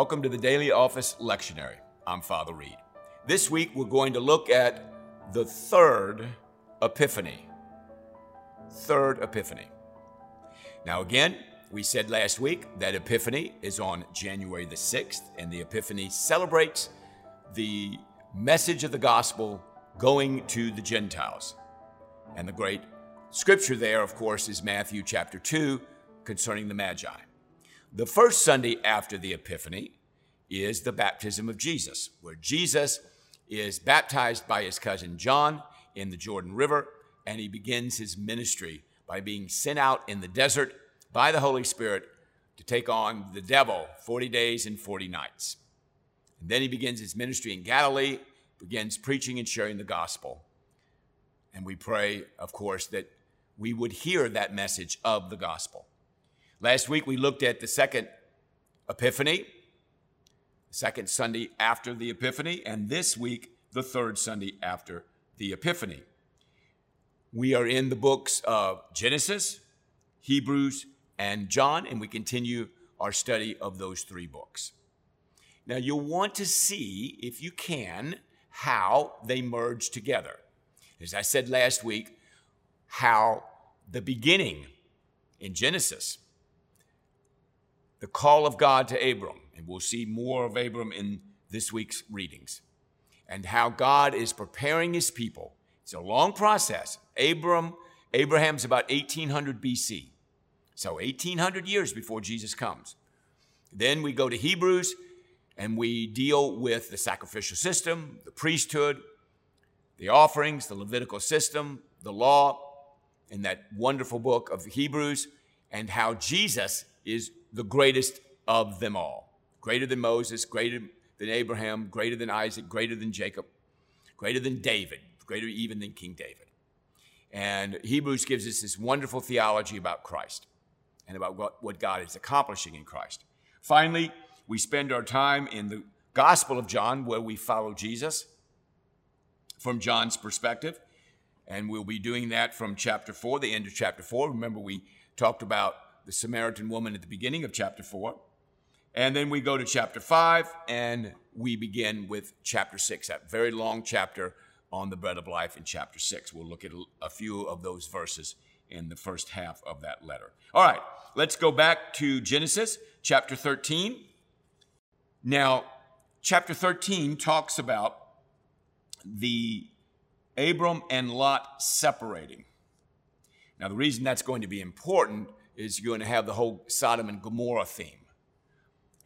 Welcome to the Daily Office Lectionary. I'm Father Reid. This week we're going to look at the third Epiphany. Third Epiphany. Now, again, we said last week that Epiphany is on January the 6th, and the Epiphany celebrates the message of the gospel going to the Gentiles. And the great scripture there, of course, is Matthew chapter 2 concerning the Magi. The first Sunday after the Epiphany is the baptism of Jesus, where Jesus is baptized by his cousin John in the Jordan River, and he begins his ministry by being sent out in the desert by the Holy Spirit to take on the devil 40 days and 40 nights. And then he begins his ministry in Galilee, begins preaching and sharing the gospel. And we pray, of course, that we would hear that message of the gospel. Last week we looked at the second Epiphany, second Sunday after the Epiphany, and this week the third Sunday after the Epiphany. We are in the books of Genesis, Hebrews, and John, and we continue our study of those three books. Now, you'll want to see, if you can, how they merge together. As I said last week, how the beginning in Genesis the call of God to Abram, and we'll see more of Abram in this week's readings, and how God is preparing his people. It's a long process. Abram, Abraham's about 1800 BC, so 1800 years before Jesus comes. Then we go to Hebrews, and we deal with the sacrificial system, the priesthood, the offerings, the Levitical system, the law, in that wonderful book of Hebrews, and how Jesus is the greatest of them all. Greater than Moses, greater than Abraham, greater than Isaac, greater than Jacob, greater than David, greater even than King David. And Hebrews gives us this wonderful theology about Christ and about what, what God is accomplishing in Christ. Finally, we spend our time in the Gospel of John, where we follow Jesus from John's perspective. And we'll be doing that from chapter 4, the end of chapter 4. Remember, we talked about the Samaritan woman at the beginning of chapter 4. And then we go to chapter 5 and we begin with chapter 6, that very long chapter on the bread of life in chapter 6. We'll look at a few of those verses in the first half of that letter. All right, let's go back to Genesis chapter 13. Now, chapter 13 talks about the Abram and Lot separating. Now, the reason that's going to be important is you're going to have the whole Sodom and Gomorrah theme.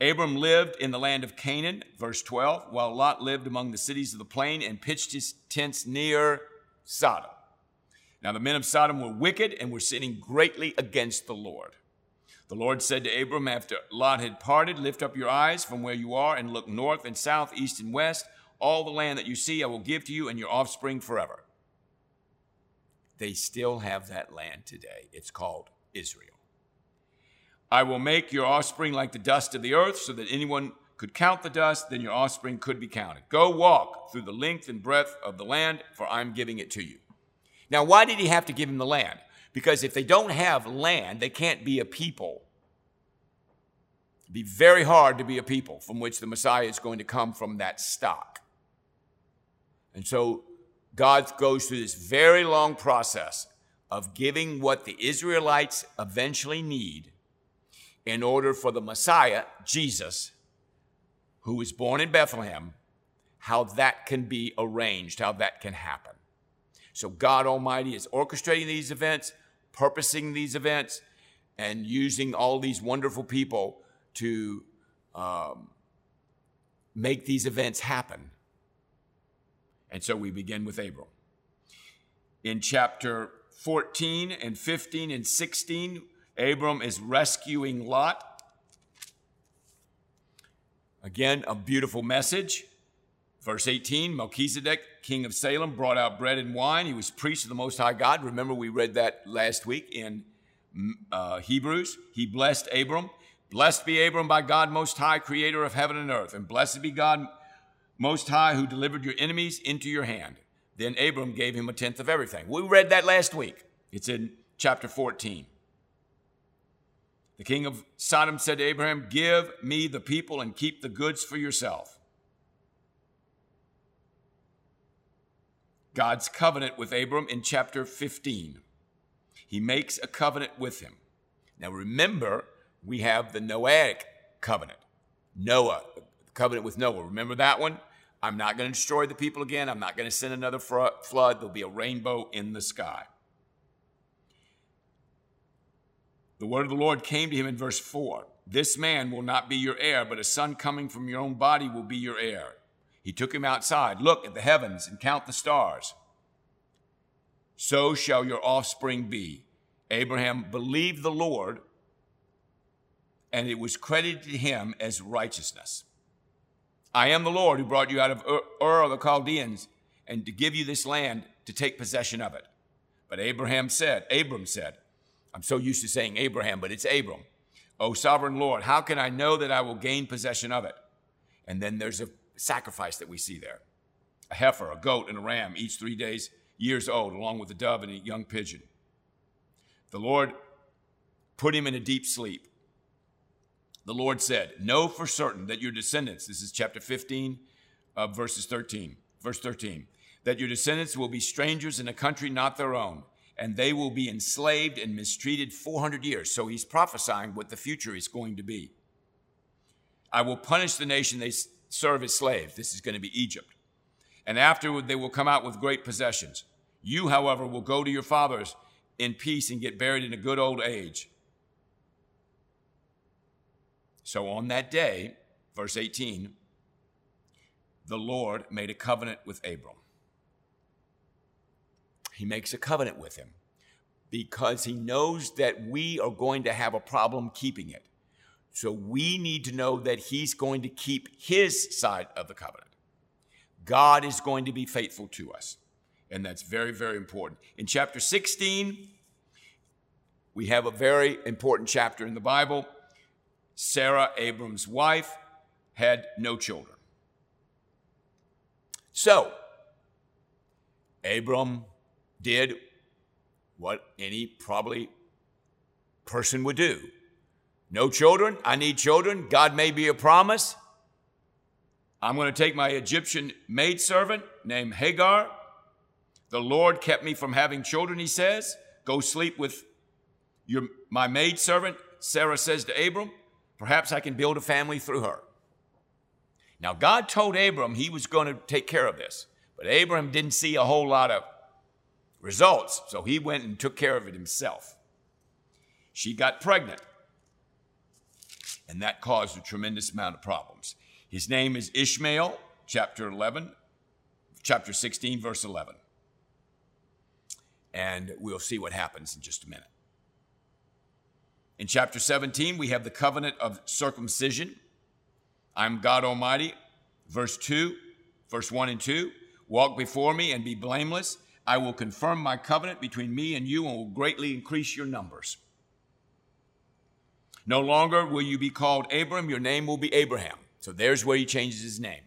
Abram lived in the land of Canaan, verse 12, while Lot lived among the cities of the plain and pitched his tents near Sodom. Now the men of Sodom were wicked and were sinning greatly against the Lord. The Lord said to Abram after Lot had parted, Lift up your eyes from where you are and look north and south, east and west. All the land that you see I will give to you and your offspring forever. They still have that land today. It's called Israel. I will make your offspring like the dust of the earth, so that anyone could count the dust, then your offspring could be counted. Go walk through the length and breadth of the land, for I'm giving it to you. Now, why did he have to give him the land? Because if they don't have land, they can't be a people. It'd be very hard to be a people from which the Messiah is going to come from that stock. And so God goes through this very long process of giving what the Israelites eventually need in order for the Messiah, Jesus, who was born in Bethlehem, how that can be arranged, how that can happen. So God Almighty is orchestrating these events, purposing these events, and using all these wonderful people to um, make these events happen. And so we begin with Abram. In chapter 14 and 15 and 16, Abram is rescuing Lot. Again, a beautiful message. Verse 18 Melchizedek, king of Salem, brought out bread and wine. He was priest of the Most High God. Remember, we read that last week in uh, Hebrews. He blessed Abram. Blessed be Abram by God Most High, creator of heaven and earth. And blessed be God Most High, who delivered your enemies into your hand. Then Abram gave him a tenth of everything. We read that last week. It's in chapter 14. The king of Sodom said to Abraham, Give me the people and keep the goods for yourself. God's covenant with Abram in chapter 15. He makes a covenant with him. Now remember, we have the Noahic covenant. Noah, covenant with Noah. Remember that one? I'm not going to destroy the people again. I'm not going to send another flood. There'll be a rainbow in the sky. The word of the Lord came to him in verse 4 This man will not be your heir, but a son coming from your own body will be your heir. He took him outside. Look at the heavens and count the stars. So shall your offspring be. Abraham believed the Lord, and it was credited to him as righteousness. I am the Lord who brought you out of Ur of the Chaldeans and to give you this land to take possession of it. But Abraham said, Abram said, I'm so used to saying Abraham, but it's Abram. O sovereign Lord, how can I know that I will gain possession of it? And then there's a sacrifice that we see there a heifer, a goat, and a ram, each three days, years old, along with a dove and a young pigeon. The Lord put him in a deep sleep. The Lord said, Know for certain that your descendants, this is chapter 15, uh, verses 13, verse 13, that your descendants will be strangers in a country not their own and they will be enslaved and mistreated 400 years. So he's prophesying what the future is going to be. I will punish the nation they serve as slaves. This is going to be Egypt. And afterward, they will come out with great possessions. You, however, will go to your fathers in peace and get buried in a good old age. So on that day, verse 18, the Lord made a covenant with Abram. He makes a covenant with him because he knows that we are going to have a problem keeping it. So we need to know that he's going to keep his side of the covenant. God is going to be faithful to us. And that's very, very important. In chapter 16, we have a very important chapter in the Bible. Sarah, Abram's wife, had no children. So, Abram did what any probably person would do. No children, I need children. God made me a promise. I'm going to take my Egyptian maidservant named Hagar. The Lord kept me from having children, he says. Go sleep with your, my maidservant. Sarah says to Abram, Perhaps I can build a family through her. Now, God told Abram he was going to take care of this, but Abram didn't see a whole lot of results. So he went and took care of it himself. She got pregnant, and that caused a tremendous amount of problems. His name is Ishmael, chapter 11, chapter 16, verse 11. And we'll see what happens in just a minute. In chapter 17, we have the covenant of circumcision. I'm God Almighty. Verse 2, verse 1 and 2. Walk before me and be blameless I will confirm my covenant between me and you and will greatly increase your numbers. No longer will you be called Abram, your name will be Abraham. So there's where he changes his name.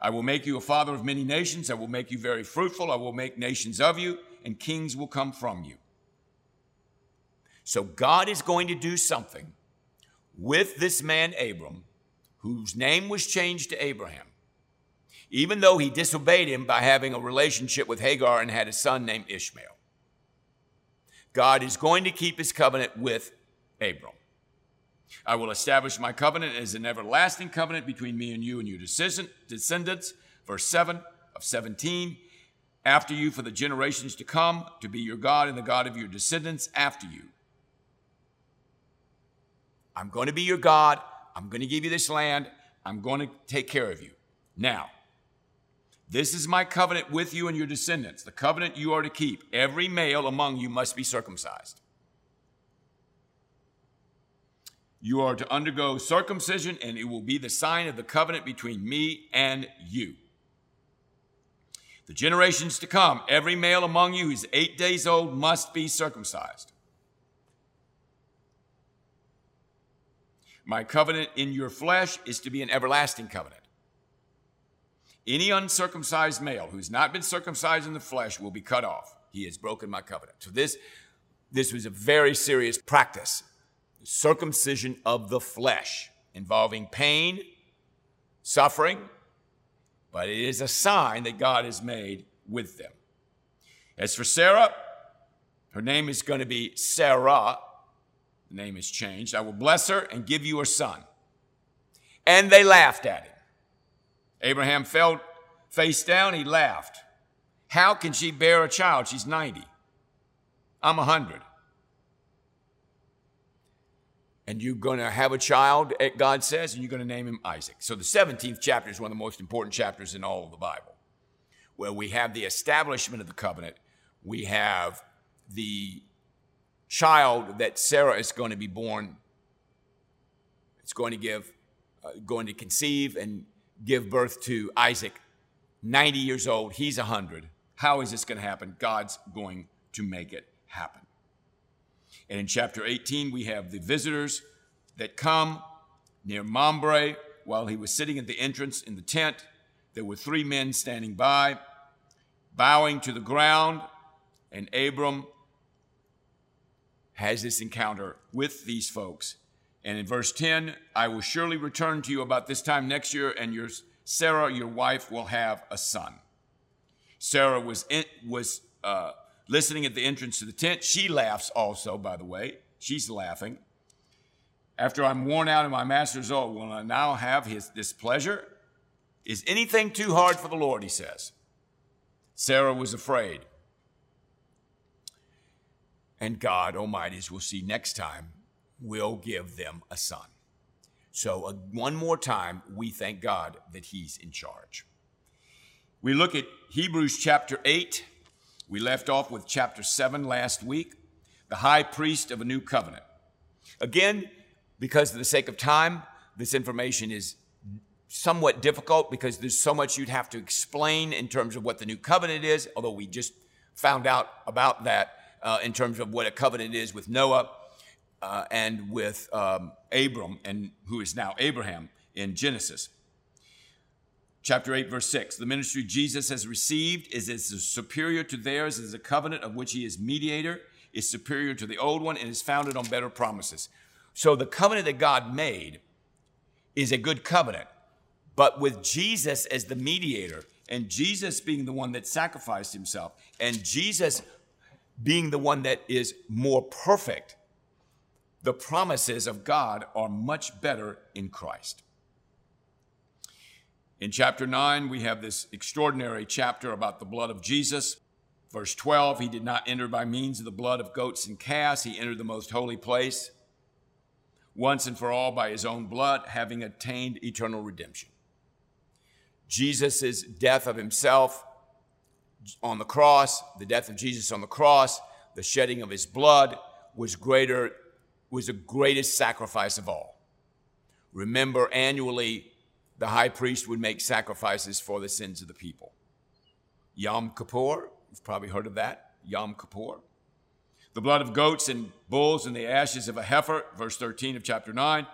I will make you a father of many nations. I will make you very fruitful. I will make nations of you, and kings will come from you. So God is going to do something with this man, Abram, whose name was changed to Abraham even though he disobeyed him by having a relationship with Hagar and had a son named Ishmael. God is going to keep his covenant with Abram. I will establish my covenant as an everlasting covenant between me and you and your descendants. Verse 7 of 17. After you for the generations to come, to be your God and the God of your descendants after you. I'm going to be your God. I'm going to give you this land. I'm going to take care of you. Now, this is my covenant with you and your descendants, the covenant you are to keep. Every male among you must be circumcised. You are to undergo circumcision, and it will be the sign of the covenant between me and you. The generations to come, every male among you who is eight days old must be circumcised. My covenant in your flesh is to be an everlasting covenant. Any uncircumcised male who's not been circumcised in the flesh will be cut off. He has broken my covenant. So this, this was a very serious practice circumcision of the flesh, involving pain, suffering, but it is a sign that God has made with them. As for Sarah, her name is going to be Sarah. The name is changed. I will bless her and give you a son. And they laughed at him. Abraham fell face down, he laughed. How can she bear a child? She's 90. I'm 100. And you're going to have a child, eh, God says, and you're going to name him Isaac. So the 17th chapter is one of the most important chapters in all of the Bible, where we have the establishment of the covenant. We have the child that Sarah is going to be born. It's going to give, uh, going to conceive and give birth to Isaac, 90 years old. He's 100. How is this going to happen? God's going to make it happen. And in chapter 18, we have the visitors that come near Mamre while he was sitting at the entrance in the tent. There were three men standing by, bowing to the ground, and Abram has this encounter with these folks. And in verse 10, I will surely return to you about this time next year, and your Sarah, your wife, will have a son. Sarah was, in, was uh, listening at the entrance to the tent. She laughs also, by the way. She's laughing. After I'm worn out and my master's old, will I now have his displeasure? Is anything too hard for the Lord? He says. Sarah was afraid. And God Almighty, as we'll see next time, will give them a son. So, uh, one more time, we thank God that He's in charge. We look at Hebrews chapter 8. We left off with chapter 7 last week, the high priest of a new covenant. Again, because of the sake of time, this information is somewhat difficult because there's so much you'd have to explain in terms of what the new covenant is, although we just found out about that uh, in terms of what a covenant is with Noah uh, and with um, Abram, and who is now Abraham in Genesis. Chapter 8, verse 6 The ministry Jesus has received is as superior to theirs as a covenant of which he is mediator, is superior to the old one, and is founded on better promises. So the covenant that God made is a good covenant. But with Jesus as the mediator, and Jesus being the one that sacrificed himself, and Jesus being the one that is more perfect, the promises of God are much better in Christ. In chapter 9, we have this extraordinary chapter about the blood of Jesus. Verse 12, he did not enter by means of the blood of goats and calves, he entered the most holy place once and for all by his own blood, having attained eternal redemption. Jesus' death of himself on the cross, the death of Jesus on the cross, the shedding of his blood was greater, was the greatest sacrifice of all. Remember, annually, the high priest would make sacrifices for the sins of the people. Yom Kippur, you've probably heard of that, Yom Kippur. The blood of goats and bulls and the ashes of a heifer, verse 13 of chapter 9,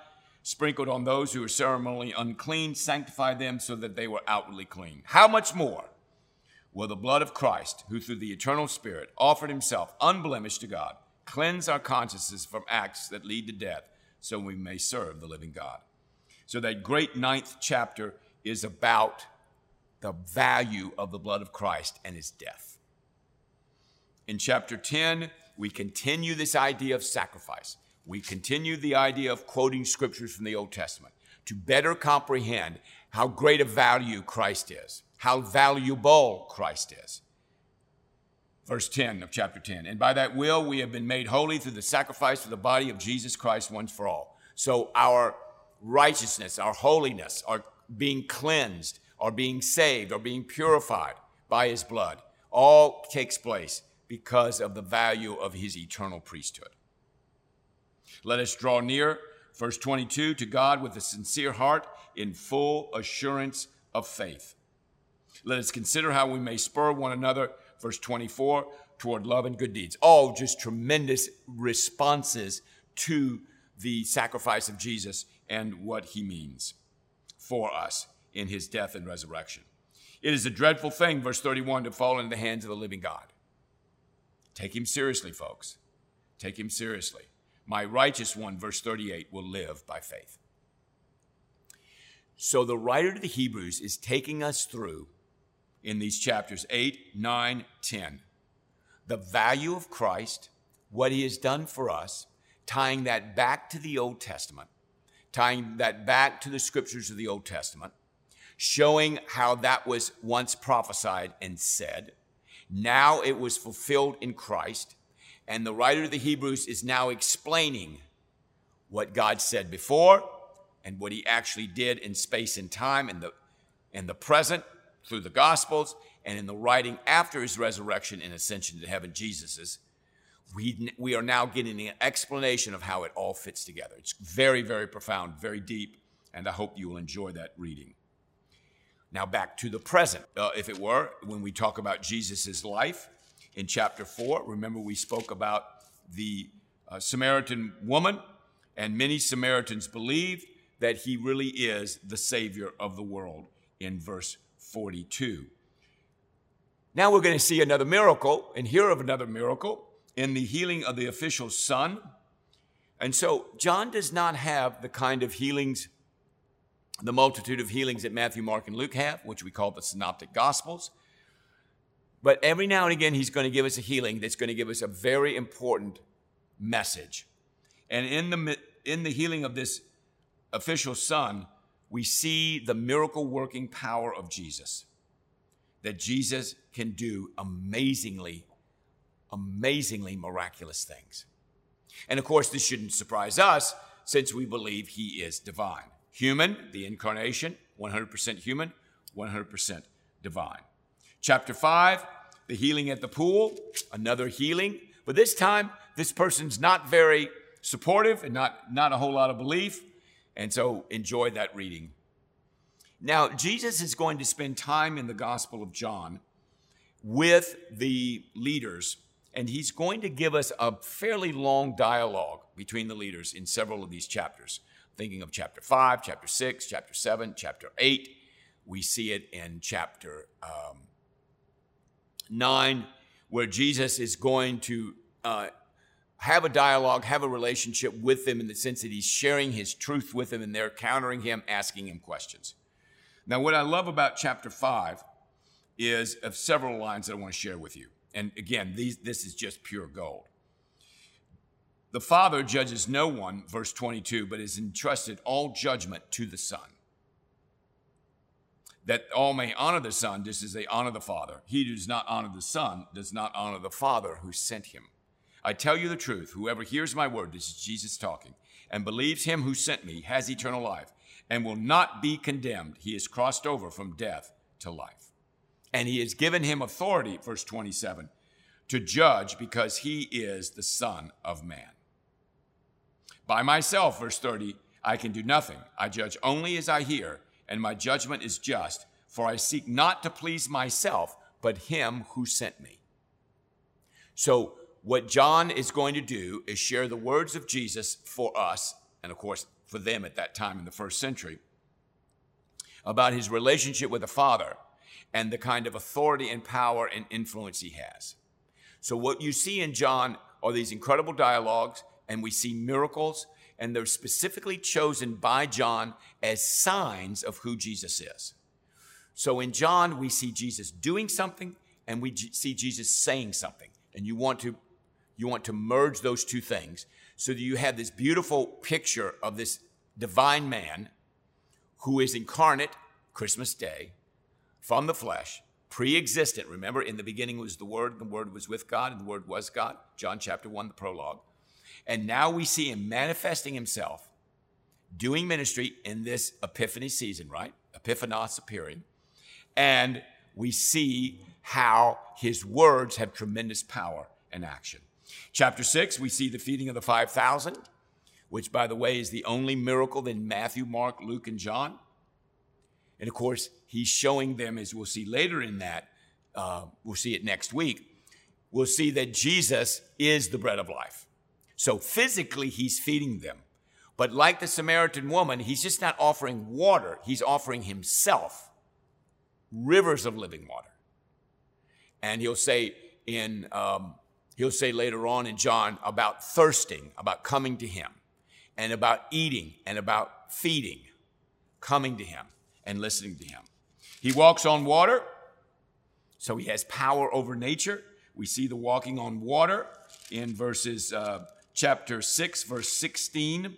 sprinkled on those who were ceremonially unclean, sanctified them so that they were outwardly clean. How much more will the blood of Christ, who through the eternal Spirit offered himself unblemished to God, cleanse our consciences from acts that lead to death, so we may serve the living God? So that great ninth chapter is about the value of the blood of Christ and his death. In chapter 10, we continue this idea of sacrifice. We continue the idea of quoting scriptures from the Old Testament to better comprehend how great a value Christ is, how valuable Christ is. Verse 10 of chapter 10. And by that will we have been made holy through the sacrifice of the body of Jesus Christ once for all. So our righteousness, our holiness, our being cleansed, or being saved, or being purified by his blood, all takes place because of the value of his eternal priesthood. Let us draw near, verse 22, to God with a sincere heart in full assurance of faith. Let us consider how we may spur one another, verse 24, toward love and good deeds. All just tremendous responses to the sacrifice of Jesus and what he means for us in his death and resurrection. It is a dreadful thing, verse 31, to fall into the hands of the living God. Take him seriously, folks. Take him seriously. my righteous one, verse 38, will live by faith. So the writer to the Hebrews is taking us through in these chapters 8, 9, 10, the value of Christ, what he has done for us, tying that back to the Old Testament, tying that back to the scriptures of the Old Testament, showing how that was once prophesied and said. Now it was fulfilled in Christ. And the writer of the Hebrews is now explaining what God said before and what he actually did in space and time in the, in the present through the Gospels and in the writing after his resurrection and ascension to heaven, Jesus's. We, we are now getting an explanation of how it all fits together. It's very, very profound, very deep, and I hope you will enjoy that reading. Now, back to the present, uh, if it were, when we talk about Jesus's life in chapter 4, remember we spoke about the uh, Samaritan woman, and many Samaritans believed that he really is the Savior of the world in verse 42. Now we're going to see another miracle and hear of another miracle in the healing of the official's son. And so John does not have the kind of healings, the multitude of healings that Matthew, Mark, and Luke have, which we call the synoptic gospels. But every now and again, he's going to give us a healing that's going to give us a very important message. And in the, in the healing of this official son, we see the miracle working power of Jesus. That Jesus can do amazingly, amazingly miraculous things. And of course, this shouldn't surprise us since we believe he is divine. Human, the incarnation, 100% human, 100% divine. Chapter 5, the healing at the pool, another healing. But this time, this person's not very supportive and not, not a whole lot of belief. And so enjoy that reading. Now, Jesus is going to spend time in the Gospel of John with the leaders, and he's going to give us a fairly long dialogue between the leaders in several of these chapters. Thinking of chapter 5, chapter 6, chapter 7, chapter 8. We see it in chapter um, 9, where Jesus is going to uh, have a dialogue, have a relationship with them in the sense that he's sharing his truth with them and they're countering him, asking him questions. Now, what I love about chapter five is of several lines that I want to share with you. And again, these, this is just pure gold. The Father judges no one, verse 22, but has entrusted all judgment to the Son. That all may honor the Son just as they honor the Father. He who does not honor the Son does not honor the Father who sent him. I tell you the truth, whoever hears my word, this is Jesus talking, and believes him who sent me has eternal life and will not be condemned. He has crossed over from death to life. And he has given him authority, verse 27, to judge because he is the Son of Man. By myself, verse 30, I can do nothing. I judge only as I hear, and my judgment is just, for I seek not to please myself, but him who sent me. So what John is going to do is share the words of Jesus for us, and of course, for them at that time in the first century, about his relationship with the Father and the kind of authority and power and influence he has. So, what you see in John are these incredible dialogues, and we see miracles, and they're specifically chosen by John as signs of who Jesus is. So, in John, we see Jesus doing something, and we see Jesus saying something. And you want to you want to merge those two things so that you have this beautiful picture of this divine man who is incarnate Christmas Day from the flesh, pre existent. Remember, in the beginning was the Word, the Word was with God, and the Word was God. John chapter 1, the prologue. And now we see him manifesting himself, doing ministry in this Epiphany season, right? Epiphanos appearing. And we see how his words have tremendous power and action. Chapter 6, we see the feeding of the 5,000, which, by the way, is the only miracle in Matthew, Mark, Luke, and John. And of course, he's showing them, as we'll see later in that, uh, we'll see it next week, we'll see that Jesus is the bread of life. So physically, he's feeding them. But like the Samaritan woman, he's just not offering water, he's offering himself rivers of living water. And he'll say in um, He'll say later on in John about thirsting, about coming to him, and about eating and about feeding, coming to him and listening to him. He walks on water, so he has power over nature. We see the walking on water in verses uh, chapter 6, verse 16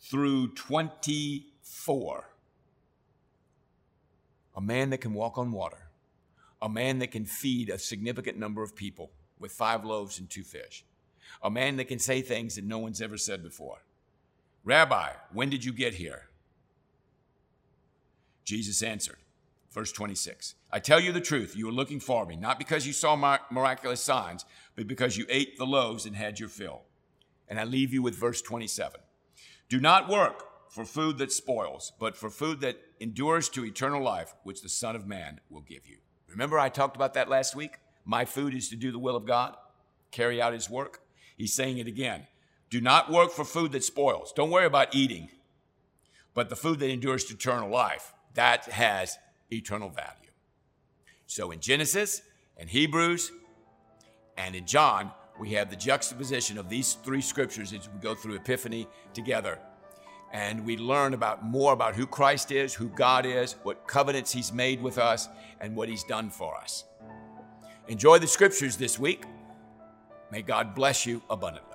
through 24. A man that can walk on water, a man that can feed a significant number of people with five loaves and two fish, a man that can say things that no one's ever said before. Rabbi, when did you get here? Jesus answered, verse 26 I tell you the truth, you are looking for me, not because you saw miraculous signs, but because you ate the loaves and had your fill. And I leave you with verse 27 Do not work for food that spoils, but for food that endures to eternal life, which the Son of Man will give you. Remember, I talked about that last week? My food is to do the will of God, carry out His work. He's saying it again. Do not work for food that spoils. Don't worry about eating, but the food that endures to eternal life, that has eternal value. So in Genesis and Hebrews and in John, we have the juxtaposition of these three scriptures as we go through Epiphany together. And we learn about more about who Christ is, who God is, what covenants He's made with us, and what He's done for us. Enjoy the scriptures this week. May God bless you abundantly.